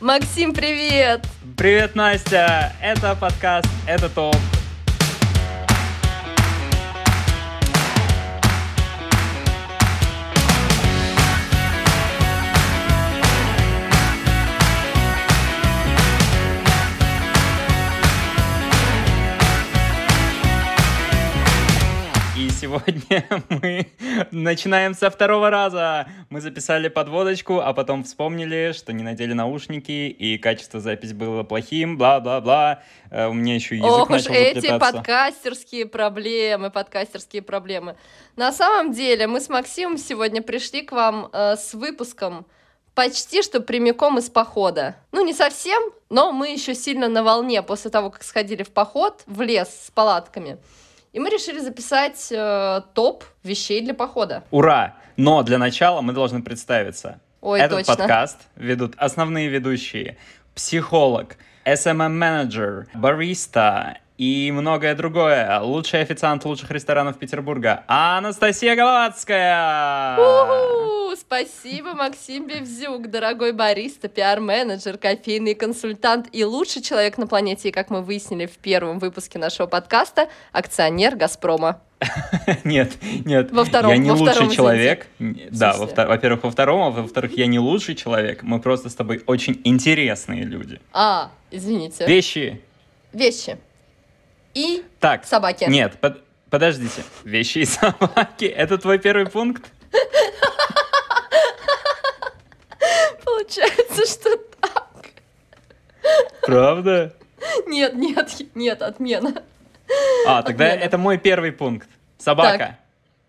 Максим, привет! Привет, Настя! Это подкаст «Это топ». Сегодня мы начинаем со второго раза. Мы записали подводочку, а потом вспомнили, что не надели наушники, и качество записи было плохим, бла-бла-бла. Э, У меня еще язык Ох уж начал эти заплетаться. подкастерские проблемы, подкастерские проблемы. На самом деле, мы с Максимом сегодня пришли к вам э, с выпуском почти что прямиком из похода. Ну, не совсем, но мы еще сильно на волне после того, как сходили в поход, в лес с палатками. И мы решили записать э, топ вещей для похода. Ура! Но для начала мы должны представиться. Ой, Этот точно. подкаст ведут основные ведущие. Психолог, SMM-менеджер, бариста и многое другое. Лучший официант лучших ресторанов Петербурга Анастасия Головацкая! У-ху! Спасибо, Максим Бевзюк, дорогой бариста, пиар-менеджер, кофейный консультант и лучший человек на планете, и, как мы выяснили в первом выпуске нашего подкаста, акционер «Газпрома». Нет, нет. Во втором- я не во лучший втором, человек. Да, смысле? втор- во-первых, во втором, а во-вторых, я не лучший человек. Мы просто с тобой очень интересные люди. А, извините. Вещи. Вещи. И Так. собаки. Нет, под- подождите. Вещи и собаки. Это твой первый пункт? Получается, что так. Правда? Нет, нет, нет, отмена. А, тогда Отмена. это мой первый пункт. Собака.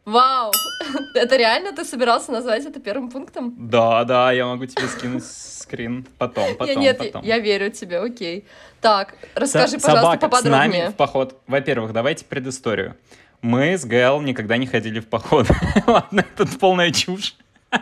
Вау! Это реально ты собирался назвать это первым пунктом? Да, да, я могу тебе скинуть скрин потом, потом, я, нет, потом. я верю тебе, окей. Так, Со- расскажи, пожалуйста, собака с нами поподробнее. в поход. Во-первых, давайте предысторию. Мы с Гэл никогда не ходили в поход. Ладно, это полная чушь.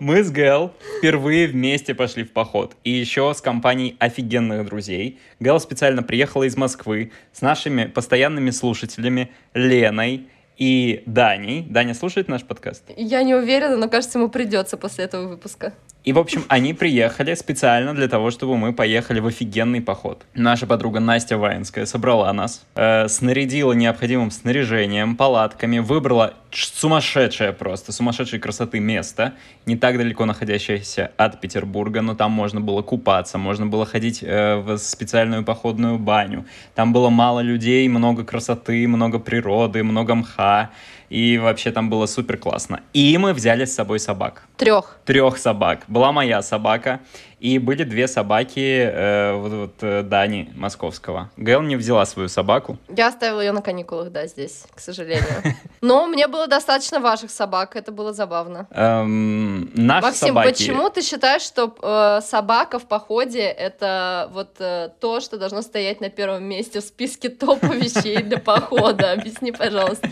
Мы с Гэл впервые вместе пошли в поход. И еще с компанией офигенных друзей. Гэл специально приехала из Москвы с нашими постоянными слушателями Леной и Даней. Даня слушает наш подкаст? Я не уверена, но кажется, ему придется после этого выпуска. И, в общем, они приехали специально для того, чтобы мы поехали в офигенный поход. Наша подруга Настя Ваенская собрала нас, э, снарядила необходимым снаряжением, палатками, выбрала сумасшедшее просто, сумасшедшей красоты место, не так далеко находящееся от Петербурга, но там можно было купаться, можно было ходить э, в специальную походную баню. Там было мало людей, много красоты, много природы, много мха, и вообще там было супер классно. И мы взяли с собой собак Трех. трех собак. Была моя собака, и были две собаки э, вот, вот, э, Дани Московского. Гэл не взяла свою собаку. Я оставила ее на каникулах, да, здесь, к сожалению. Но мне было достаточно ваших собак, это было забавно. Эм, наши Максим, собаки... почему ты считаешь, что э, собака в походе это вот э, то, что должно стоять на первом месте в списке топа вещей для похода? Объясни, пожалуйста.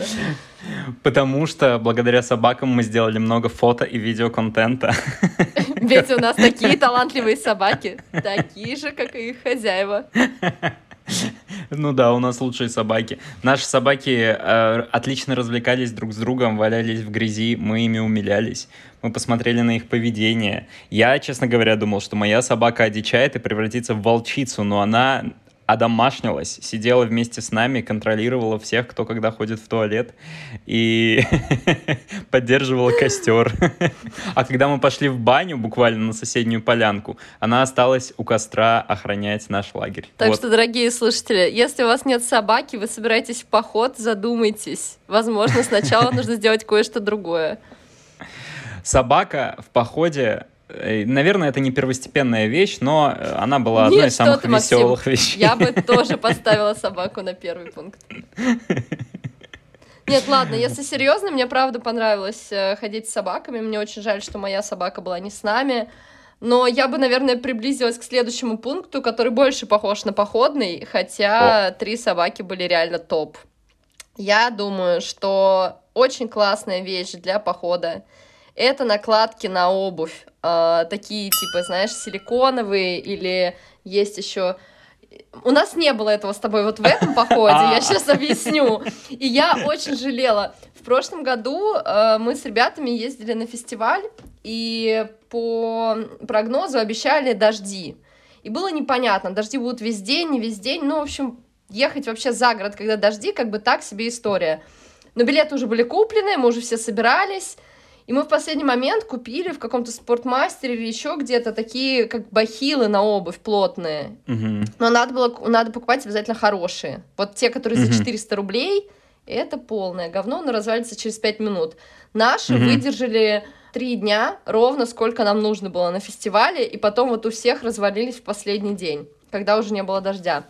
Потому что благодаря собакам мы сделали много фото и видеоконтента. Ведь у нас такие талантливые собаки, такие же, как и их хозяева. Ну да, у нас лучшие собаки. Наши собаки э, отлично развлекались друг с другом, валялись в грязи, мы ими умилялись. Мы посмотрели на их поведение. Я, честно говоря, думал, что моя собака одичает и превратится в волчицу, но она одомашнилась, сидела вместе с нами, контролировала всех, кто когда ходит в туалет, и поддерживала костер. А когда мы пошли в баню, буквально на соседнюю полянку, она осталась у костра охранять наш лагерь. Так Вот. что, дорогие слушатели, если у вас нет собаки, вы собираетесь в поход, задумайтесь. Возможно, сначала нужно сделать кое-что другое. Собака в походе, наверное, это не первостепенная вещь, но э, она была одной Нет, из что самых ты, Максим. веселых вещей. Я бы тоже поставила собаку на первый пункт. Нет, ладно, если серьезно, мне правда понравилось э, ходить с собаками. Мне очень жаль, что моя собака была не с нами. Но я бы, наверное, приблизилась к следующему пункту, который больше похож на походный, хотя три собаки были реально топ. Я думаю, что очень классная вещь для похода это накладки на обувь. Э, такие, типа, знаешь, силиконовые или есть еще у нас не было этого с тобой вот в этом походе, я сейчас объясню. И я очень жалела. В прошлом году э, мы с ребятами ездили на фестиваль, и по прогнозу обещали дожди. И было непонятно, дожди будут весь день, не весь день. Ну, в общем, ехать вообще за город, когда дожди, как бы так себе история. Но билеты уже были куплены, мы уже все собирались. И мы в последний момент купили в каком-то спортмастере или еще где-то такие, как бахилы на обувь плотные. Мгм. Но надо было, надо покупать обязательно хорошие. Вот те, которые Мгм. за 400 рублей, это полное говно, но развалится через 5 минут. Наши Мгм. выдержали три дня, ровно сколько нам нужно было на фестивале, и потом вот у всех развалились в последний день, когда уже не было дождя.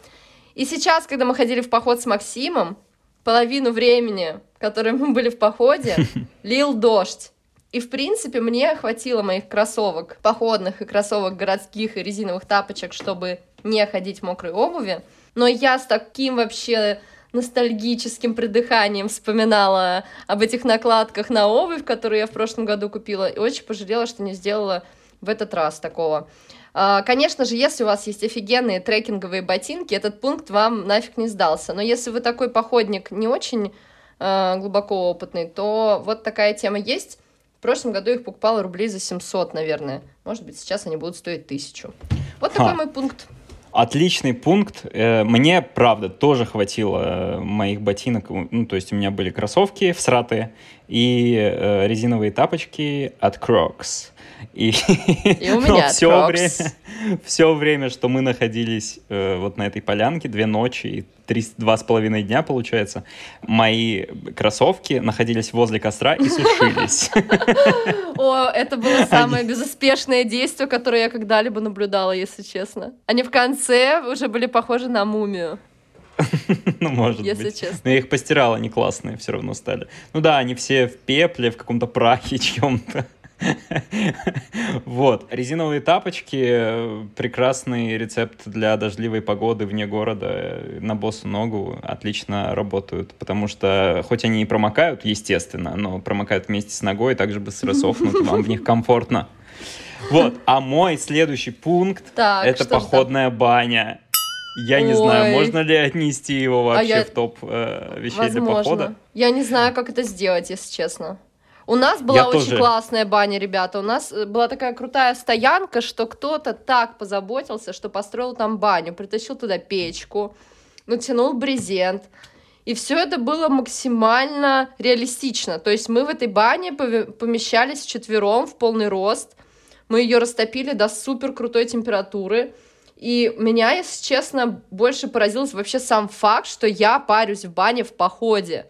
И сейчас, когда мы ходили в поход с Максимом, половину времени, которое мы были в походе, лил дождь. И, в принципе, мне хватило моих кроссовок походных и кроссовок городских и резиновых тапочек, чтобы не ходить в мокрой обуви. Но я с таким вообще ностальгическим придыханием вспоминала об этих накладках на обувь, которые я в прошлом году купила, и очень пожалела, что не сделала в этот раз такого. А, Конечно же, если у вас есть офигенные трекинговые ботинки, этот пункт вам нафиг не сдался. Но если вы такой походник не очень э, глубоко опытный, то вот такая тема есть. В прошлом году их покупала рублей за 700, наверное. Может быть, сейчас они будут стоить тысячу. Вот Ха. такой мой пункт. Отличный пункт. Э, Мне, правда, тоже хватило э, моих ботинок. Ну, то есть у меня были кроссовки всратые и э, резиновые тапочки от Crocs. И, И у меня все время, все время, что мы находились э, вот на этой полянке, две ночи и три, два с половиной дня, получается, мои кроссовки находились возле костра и сушились. О, это было самое безуспешное действие, которое я когда-либо наблюдала, если честно. Они в конце уже были похожи на мумию, Ну, может если быть. честно. Но я их постирал, они классные все равно стали. Ну да, они все в пепле, в каком-то прахе чем-то. Вот. Резиновые тапочки прекрасный рецепт для дождливой погоды вне города. На босу ногу отлично работают, потому что хоть они и промокают, естественно, но промокают вместе с ногой, также быстро сохнут, и вам в них комфортно. Вот. А мой следующий пункт это походная баня. Я не знаю, Ой. можно ли отнести его вообще я- в топ э, вещей для Возможно. похода. Я не знаю, как это сделать, если честно. У нас была Я очень тоже. классная баня, ребята. У нас э, была такая крутая стоянка, что кто-то так позаботился, что построил там баню, притащил туда печку, натянул брезент. И все это было максимально реалистично. То есть мы в этой бане помещались вчетвером в полный рост. Мы ее растопили до супер крутой температуры. И меня, если честно, больше поразился вообще сам факт, что я парюсь в бане в походе.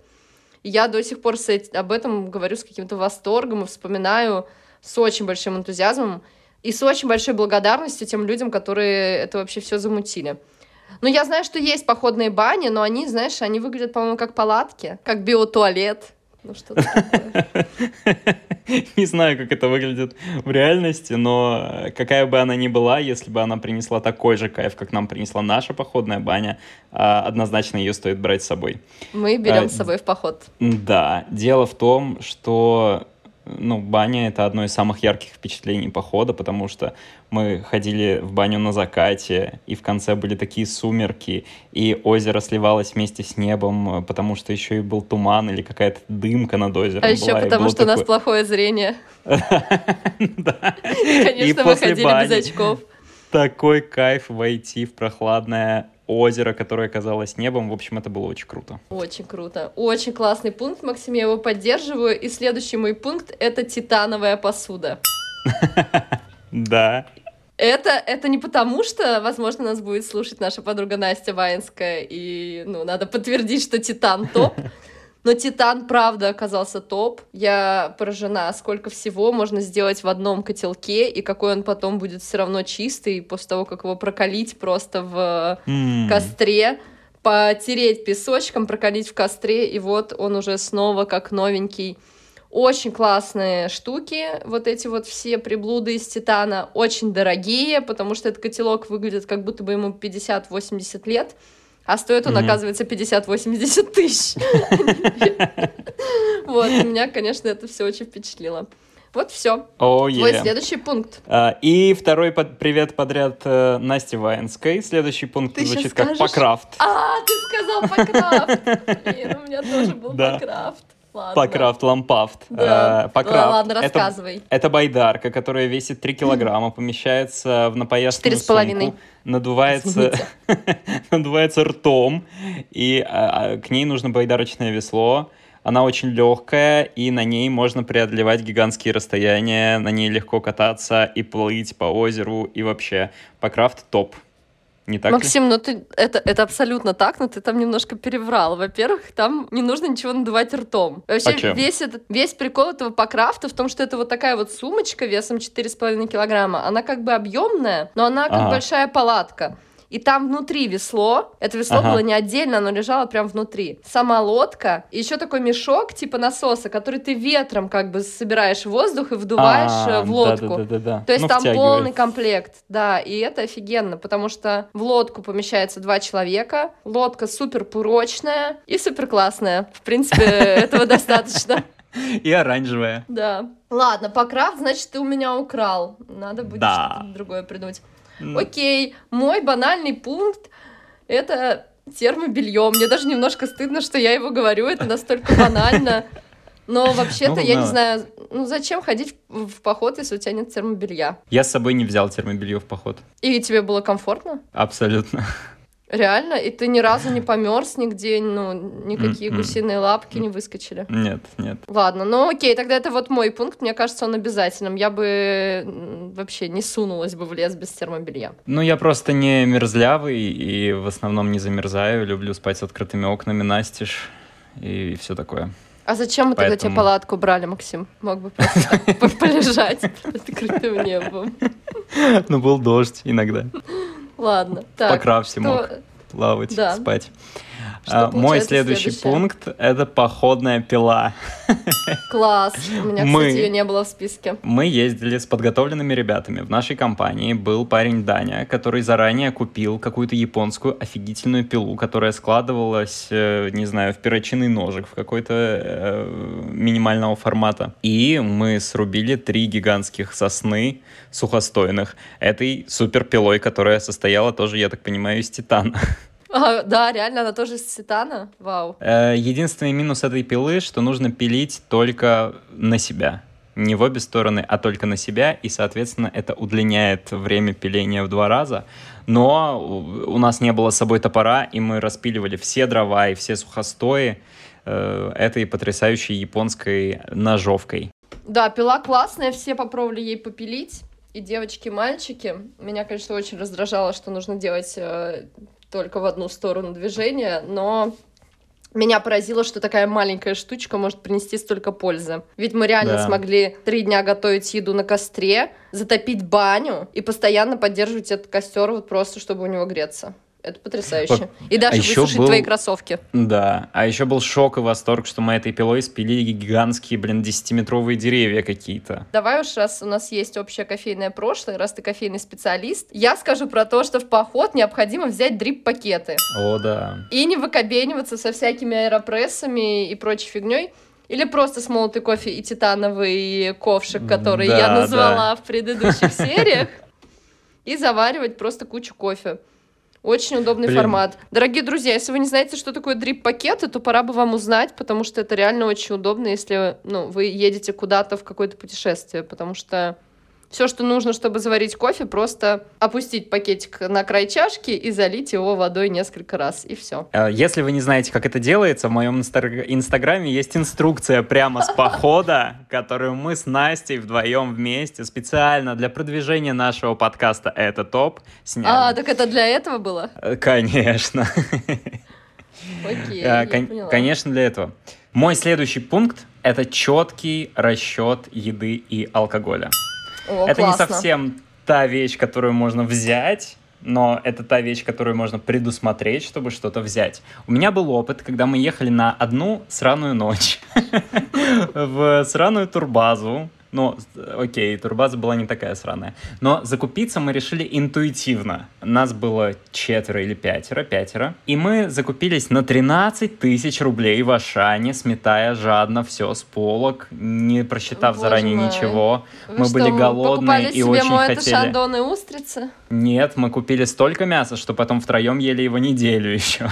Я до сих пор об этом говорю с каким-то восторгом и вспоминаю с очень большим энтузиазмом и с очень большой благодарностью тем людям, которые это вообще все замутили. Ну, я знаю, что есть походные бани, но они, знаешь, они выглядят, по-моему, как палатки, как биотуалет. Ну, что-то такое. Не знаю, как это выглядит в реальности, но э, какая бы она ни была, если бы она принесла такой же кайф, как нам принесла наша походная баня, а, однозначно ее стоит брать с собой. Мы берем А, с собой в поход. Да, дело в том, что ну, баня — это одно из самых ярких впечатлений похода, потому что мы ходили в баню на закате, и в конце были такие сумерки, и озеро сливалось вместе с небом, потому что еще и был туман или какая-то дымка над озером А еще была, и потому, что у нас такое- плохое зрение. Да. Конечно, мы ходили без очков. Такой кайф войти в прохладное озеро, которое казалось небом. В общем, это было очень круто. Очень круто. Очень классный пункт, Максим, я его поддерживаю. И следующий мой пункт — это титановая посуда. Да. Это, это не потому, что, возможно, нас будет слушать наша подруга Настя Ваенская, и, ну, надо подтвердить, что Титан топ. Но Титан, правда, оказался топ. Я поражена, сколько всего можно сделать в одном котелке, и какой он потом будет все равно чистый после того, как его прокалить просто в М. костре, потереть песочком, прокалить в костре, и вот он уже снова как новенький. Очень классные штуки, вот эти вот все приблуды из титана, очень дорогие, потому что этот котелок выглядит как будто бы ему 50-80 лет, а стоит он, Мгм. оказывается, 50-80 тысяч. Вот, меня, конечно, это все очень впечатлило. Вот все. О, Твой следующий пункт. А, И второй под- привет подряд э, Насте Ваенской. Следующий пункт Ты звучит как скажешь? покрафт. А, ты сказал покрафт. Блин, у меня тоже был покрафт. Ладно. Покрафт Лампафт. Да. Э, Покрафт. Ладно, Это- рассказывай. Это байдарка, которая весит 3 килограмма, помещается в напоясную сумку, надувается, надувается ртом, и а, а, к ней нужно байдарочное весло. Она очень легкая, и на ней можно преодолевать гигантские расстояния, на ней легко кататься и плыть по озеру, и вообще. Покрафт топ. Не так ли? Максим, ну ты это, это абсолютно так, но ты там немножко переврал. Во-первых, там не нужно ничего надувать ртом. Вообще, А чё? весь, этот, весь прикол этого покрафта в том, что это вот такая вот сумочка весом 4,5 килограмма. Она как бы объемная, но она как Ага. большая палатка. И там внутри весло. Это весло Ага. было не отдельно, оно лежало прям внутри. Сама лодка, и еще такой мешок типа насоса, который ты ветром как бы собираешь воздух и вдуваешь А, э, в лодку. да-да-да-да. То есть Ну, там втягивает. полный комплект, да, и это офигенно, потому что в лодку помещается два человека, лодка супер прочная и супер классная. В принципе, этого достаточно. И оранжевая. Да. Ладно, покрафт, значит, ты у меня украл. Надо будет Да. что-то другое придумать. Окей, мой банальный пункт — это термобелье. Мне даже немножко стыдно, что я его говорю, это настолько банально. Но вообще-то, Ну, я да. не знаю, ну зачем ходить в в поход, если у тебя нет термобелья? Я с собой не взял термобелье в поход. И тебе было комфортно? Абсолютно. Реально? И ты ни разу не померз нигде, ну, никакие М-м. гусиные лапки не выскочили? Нет, нет. Ладно, ну окей, тогда это вот мой пункт, мне кажется, он обязательным. Я бы вообще не сунулась бы в лес без термобелья. Ну, я просто не мерзлявый и в основном не замерзаю. Люблю спать с открытыми окнами настежь и все такое. А зачем мы тогда тебе Поэтому- палатку брали, Максим? Мог бы просто полежать под открытым небом. Ну, был дождь иногда. Ладно, так. По крафте мог плавать, Да. спать. Что А, Мой следующий следующее? пункт — это походная пила. Класс. У меня, Мы- кстати, ее не было в списке. Мы ездили с подготовленными ребятами. В нашей компании был парень Даня, который заранее купил какую-то японскую офигительную пилу, которая складывалась, э, не знаю, в перочинный ножик в какой-то э, минимального формата. И мы срубили три гигантских сосны сухостойных этой суперпилой, которая состояла тоже, я так понимаю, из титана. А, да, реально, она тоже из титана? Вау. Э, Единственный минус этой пилы, что нужно пилить только на себя. Не в обе стороны, а только на себя, и, соответственно, это удлиняет время пиления в два раза. Но у нас не было с собой топора, и мы распиливали все дрова и все сухостои э, этой потрясающей японской ножовкой. Да, пила классная, все попробовали ей попилить. И девочки, и мальчики. Меня, конечно, очень раздражало, что нужно делать э, только в одну сторону движения, но меня поразило, что такая маленькая штучка может принести столько пользы. Ведь мы реально Да. смогли три дня готовить еду на костре, затопить баню и постоянно поддерживать этот костер вот просто, чтобы у него греться. Это потрясающе. И даже А ещё высушить был- твои кроссовки. Да, а еще был шок и восторг, что мы этой пилой спилили гигантские, блин, 10-метровые деревья какие-то. Давай уж, раз у нас есть общее кофейное прошлое, раз ты кофейный специалист, я скажу про то, что в поход необходимо взять дрип-пакеты. О, да. И не выкобениваться со всякими аэропрессами и прочей фигней. Или просто с молотый кофе и титановый ковшик, который Да, я да. назвала в предыдущих сериях. И заваривать просто кучу кофе. Очень удобный Блин. формат. Дорогие друзья, если вы не знаете, что такое дрип-пакеты, то пора бы вам узнать, потому что это реально очень удобно, если ну, вы едете куда-то в какое-то путешествие, потому что все, что нужно, чтобы заварить кофе, просто опустить пакетик на край чашки и залить его водой несколько раз, и все. Э, Если вы не знаете, как это делается, в моем инстаг- инстаграме есть инструкция прямо с похода, которую мы с Настей вдвоем вместе специально для продвижения нашего подкаста «Это топ» А, сняли. так это для этого было? Э, Конечно. Окей, Э, кон-. Конечно, для этого. Мой следующий пункт — это четкий расчет еды и алкоголя. О, это классно. не совсем та вещь, которую можно взять, но это та вещь, которую можно предусмотреть, чтобы что-то взять. У меня был опыт, когда мы ехали на одну сраную ночь в сраную турбазу Ну, окей, турбаза была не такая сраная. Но закупиться мы решили интуитивно. Нас было четверо или пятеро, пятеро. И мы закупились на 13 тысяч рублей в Ашане, сметая жадно все с полок, не просчитав Боже заранее мой. ничего. Вы мы что, были голодные и очень мой хотели... шандон и устрицы? Нет, мы купили столько мяса, что потом втроем ели его неделю еще.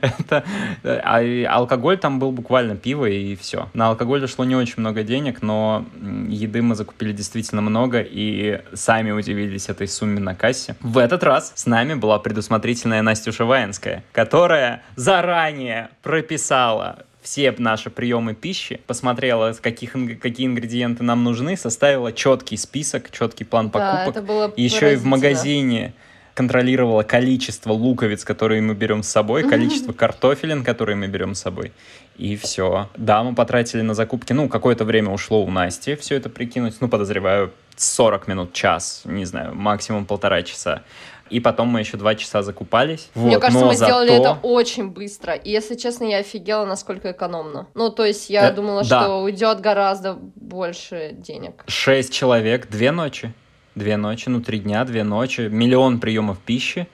Это... А и алкоголь там был буквально пиво и все. На алкоголь ушло не очень много денег, но еды мы закупили действительно много и сами удивились этой сумме на кассе. В этот раз с нами была предусмотрительная Настюша Ваенская, которая заранее прописала все наши приемы пищи, посмотрела, каких, какие ингредиенты нам нужны, составила четкий список, четкий план Да, покупок. это было Еще и в магазине контролировала количество луковиц, которые мы берем с собой, количество картофелин, которые мы берем с собой. И все. Да, мы потратили на закупки, ну, какое-то время ушло у Насти все это прикинуть, ну, подозреваю, 40 минут, час, не знаю, максимум полтора часа. И потом мы еще два часа закупались. Мне Вот, кажется, но мы сделали зато- это очень быстро. И, если честно, я офигела, насколько экономно. Ну, то есть я Э, думала, да. что уйдет гораздо больше денег. Шесть человек, две ночи. Две ночи, ну, три дня, две ночи, миллион приемов пищи,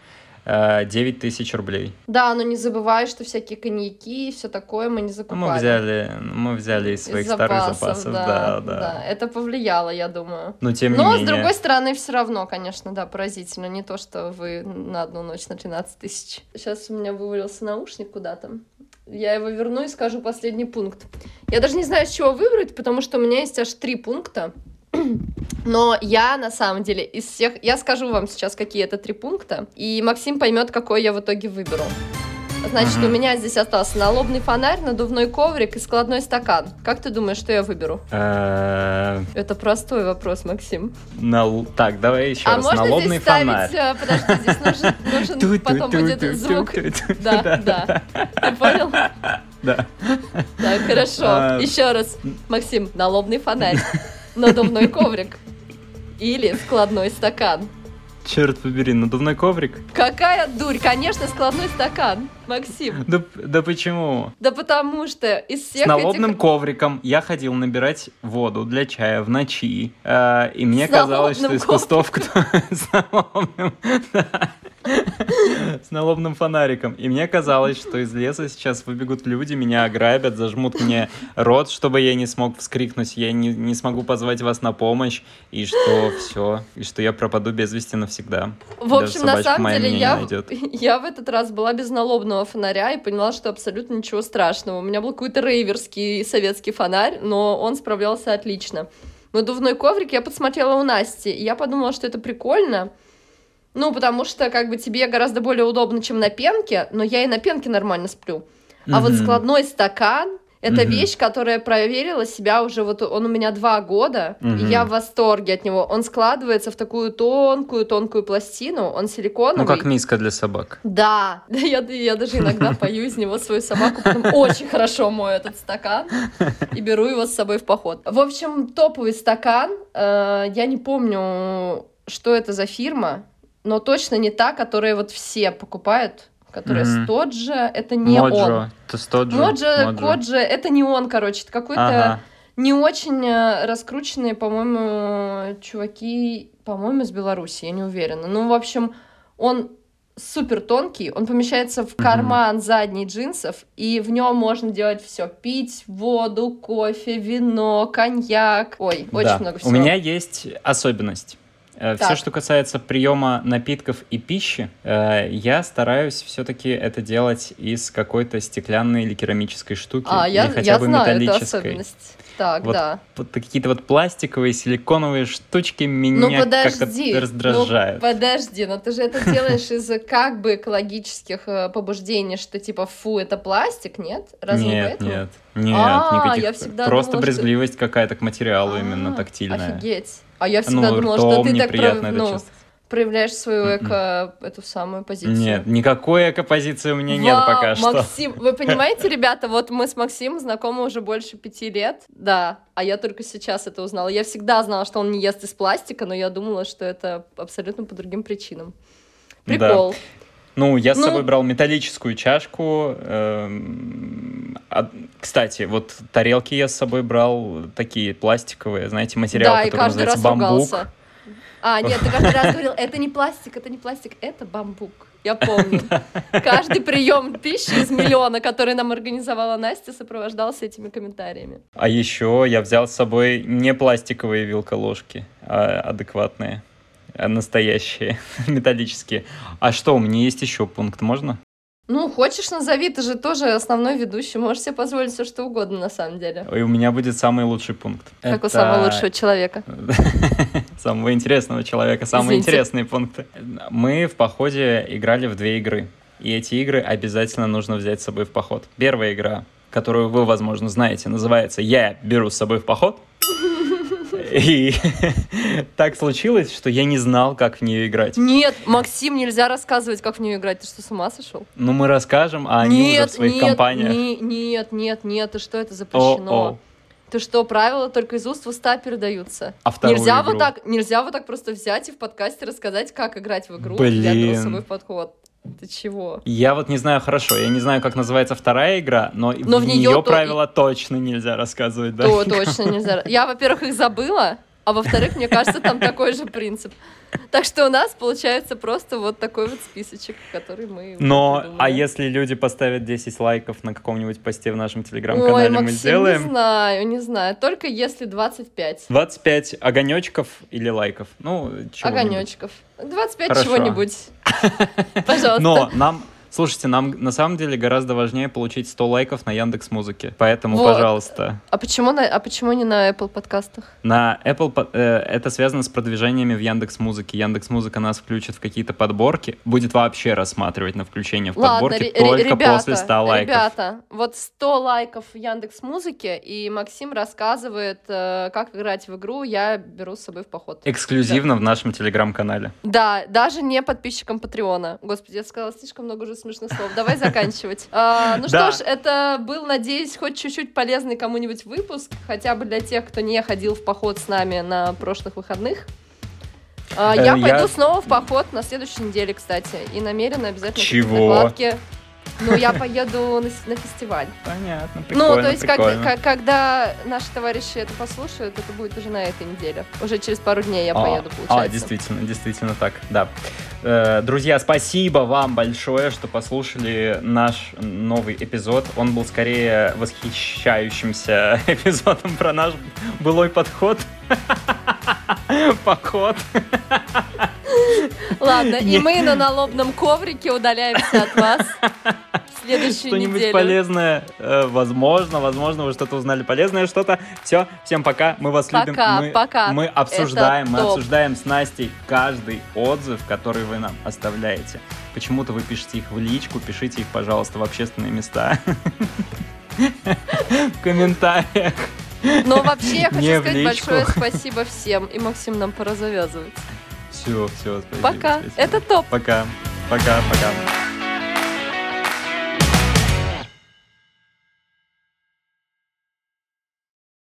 э, 9 тысяч рублей. Да, но не забывай, что всякие коньяки и все такое мы не закупали. Мы взяли, мы взяли из Из своих старых запасов, запасов, да, да, да. Это повлияло, я думаю. Но тем не Но, менее. с другой стороны, все равно, конечно, да, поразительно. Не то, что вы на одну ночь на 13 тысяч. Сейчас у меня вывалился наушник куда-то. Я его верну и скажу последний пункт. Я даже не знаю, с чего выбрать, потому что у меня есть аж три пункта. Но я, на самом деле, из всех... Я скажу вам сейчас, какие это три пункта, и Максим поймет, какой я в итоге выберу. Значит, Мгм. у меня здесь остался налобный фонарь, надувной коврик и складной стакан. Как ты думаешь, что я выберу? Э, Это простой вопрос, Максим. нал- Так, давай еще а раз. можно Налобный здесь ставить... фонарь. э, Подожди, здесь нужен, нужен потом будет звук. Да, да. Ты понял? Да. Так, хорошо. А. Еще раз. Максим, налобный фонарь, надувной коврик или складной стакан. Черт побери, надувной коврик? Какая дурь! Конечно, складной стакан, Максим. Да, да почему? Да потому что из всех С налобным этих... ковриком я ходил набирать воду для чая в ночи. э, и мне С казалось, что из кустов кто... С налобным... да. С налобным фонариком. И мне казалось, что из леса сейчас выбегут люди, меня ограбят, зажмут мне рот, чтобы я не смог вскрикнуть, я не, не смогу позвать вас на помощь, и что все, и что я пропаду без вести навсегда. В Даже общем, на самом деле, я, я в этот раз была без налобного фонаря и поняла, что абсолютно ничего страшного. У меня был какой-то рейверский советский фонарь, но он справлялся отлично. Надувной коврик я подсмотрела у Насти, и я подумала, что это прикольно. Ну, потому что, как бы, тебе гораздо более удобно, чем на пенке, но я и на пенке нормально сплю. А вот Мгм. складной стакан — это Мгм. вещь, которая проверила себя уже, вот он у меня два года, и Мгм. я в восторге от него. Он складывается в такую тонкую-тонкую пластину, он силиконовый. Ну, как миска для собак. Да, да я, я даже иногда пою из него свою собаку, потом очень хорошо мою этот стакан и беру его с собой в поход. В общем, топовый стакан, э, я не помню, что это за фирма, но точно не та, которая вот все покупают, которая Мгм. Стоджи, это не он. Моджо. Тостоджо. Моджи, Моджо. Коджи, это не он, короче, это какой-то Ага. не очень э, раскрученные, по-моему, чуваки, по-моему, из Беларуси, я не уверена. Ну, в общем, он супер тонкий, он помещается в карман задней джинсов, и в нем можно делать все: пить воду, кофе, вино, коньяк. Ой, очень Да. много всего. У меня есть особенность. Все, Так. что касается приема напитков и пищи, э, я стараюсь все-таки это делать из какой-то стеклянной или керамической штуки, А, я, или хотя я бы знаю металлической. особенность. Так, Вот да. Вот какие-то вот пластиковые, силиконовые штучки Ну меня подожди, как-то раздражают. ну подожди, но ты же это делаешь из как бы экологических э, побуждений, что типа фу, это пластик, нет? Разве не нет, нет, нет, А, никаких. я всегда Просто думала, что- брезгливость какая-то к материалу именно А, тактильная. Офигеть. А я всегда ну, думала, что ты так это ну, проявляешь свою Мгм. эко, эту самую позицию. Нет, никакой экопозиции у меня нет пока что. Максим, вы понимаете, ребята, вот мы с Максимом знакомы уже больше пяти лет, да, а я только сейчас это узнала. Я всегда знала, что он не ест из пластика, но я думала, что это абсолютно по другим причинам. Да. Прикол. Ну, я с Ну- собой брал металлическую чашку. эм, Кстати, вот тарелки я с собой брал такие пластиковые, знаете, материал, да, и который каждый раз бамбук. ругался. А, нет, ты каждый раз говорил, это не пластик, это не пластик, это бамбук. Я помню. Каждый прием пищи из миллиона, который нам организовала Настя, сопровождался этими комментариями. А еще я взял с собой не пластиковые вилка-ложки, а адекватные, настоящие, металлические. А что, у меня есть еще пункт, можно? Ну, хочешь, назови, ты же тоже основной ведущий, можешь себе позволить все что угодно на самом деле. И у меня будет самый лучший пункт. Как у Это- самого лучшего человека. Самого интересного человека, самые Извините. интересные пункты. Мы в походе играли в две игры. И эти игры обязательно нужно взять с собой в поход. Первая игра, которую вы, возможно, знаете, называется «Я беру с собой в поход». И так случилось, что я не знал, как в нее играть. Нет, Максим, нельзя рассказывать, как в нее играть. Ты что, с ума сошел? Ну, мы расскажем, а они уже в своих нет, компаниях. не- нет, нет, нет, ты что, это запрещено. О-о. Ты что, правила только из уст в уста передаются? А вторую Нельзя игру? вот так, нельзя вот так просто взять и в подкасте рассказать, как играть в игру. Блин. Я беру с собой в подход. Ты чего? Я вот не знаю хорошо, я не знаю, как называется вторая игра, но, Но в нее неё то- правила точно нельзя рассказывать, да? То точно нельзя. Я, во-первых, их забыла, а во-вторых, мне кажется, там такой же принцип. Так что у нас получается просто вот такой вот списочек, который мы Но, придумали. а если люди поставят 10 лайков на каком-нибудь посте в нашем телеграм-канале, мы Максим, сделаем не знаю, не знаю. Только если 25 25 огонечков или лайков. Ну, чего огонечков. 25 Хорошо. чего-нибудь. Пожалуйста. Но нам, слушайте, нам на самом деле гораздо важнее получить 100 лайков на Яндекс Музыке. Поэтому, Вот. пожалуйста, А почему, на, а почему не на Apple подкастах? на Apple э, это связано с продвижениями в Яндекс Музыке. Яндекс Музыка нас включит в какие-то подборки, будет вообще рассматривать на включение в Ладно, подборки только ребята, после 100 лайков. ребята, вот 100 лайков в Яндекс Музыке, и Максим рассказывает, э, как играть в игру, я беру с собой в поход. Эксклюзивно в нашем телеграм-канале. Да, даже не подписчикам Патреона. Господи, я сказала слишком много уже смешных слов. Давай заканчивать. А, Ну Да. что ж, это был, надеюсь, хоть чуть-чуть полезный кому-нибудь выпуск, хотя бы для тех, кто не ходил в поход с нами на прошлых выходных. А, Э, Я я- пойду снова в поход на следующей неделе, кстати, и намерена обязательно Чего? накладки. Ну, я поеду на, на фестиваль. Понятно, прикольно, ну, то есть, как- прикольно. как- когда наши товарищи это послушают, это будет уже на этой неделе. Уже через пару дней я А, поеду, А, получается. действительно, действительно так, да. Э, друзья, спасибо вам большое, что послушали наш новый эпизод. Он был скорее восхищающимся эпизодом про наш былой подход. Поход. Ладно, и мы на налобном коврике удаляемся от вас следующую Что-нибудь неделю. полезное, э, возможно, возможно, вы что-то узнали полезное, что-то. Все, всем пока, мы вас любим. Пока, мы, пока. Мы обсуждаем, Это мы топ. обсуждаем с Настей каждый отзыв, который вы нам оставляете. Почему-то вы пишете их в личку, пишите их, пожалуйста, в общественные места. В комментариях. Но вообще я хочу сказать большое спасибо всем. И Максим нам пора завязывать. Все, все, спасибо. Пока. спасибо. Это топ. Пока. Пока, пока.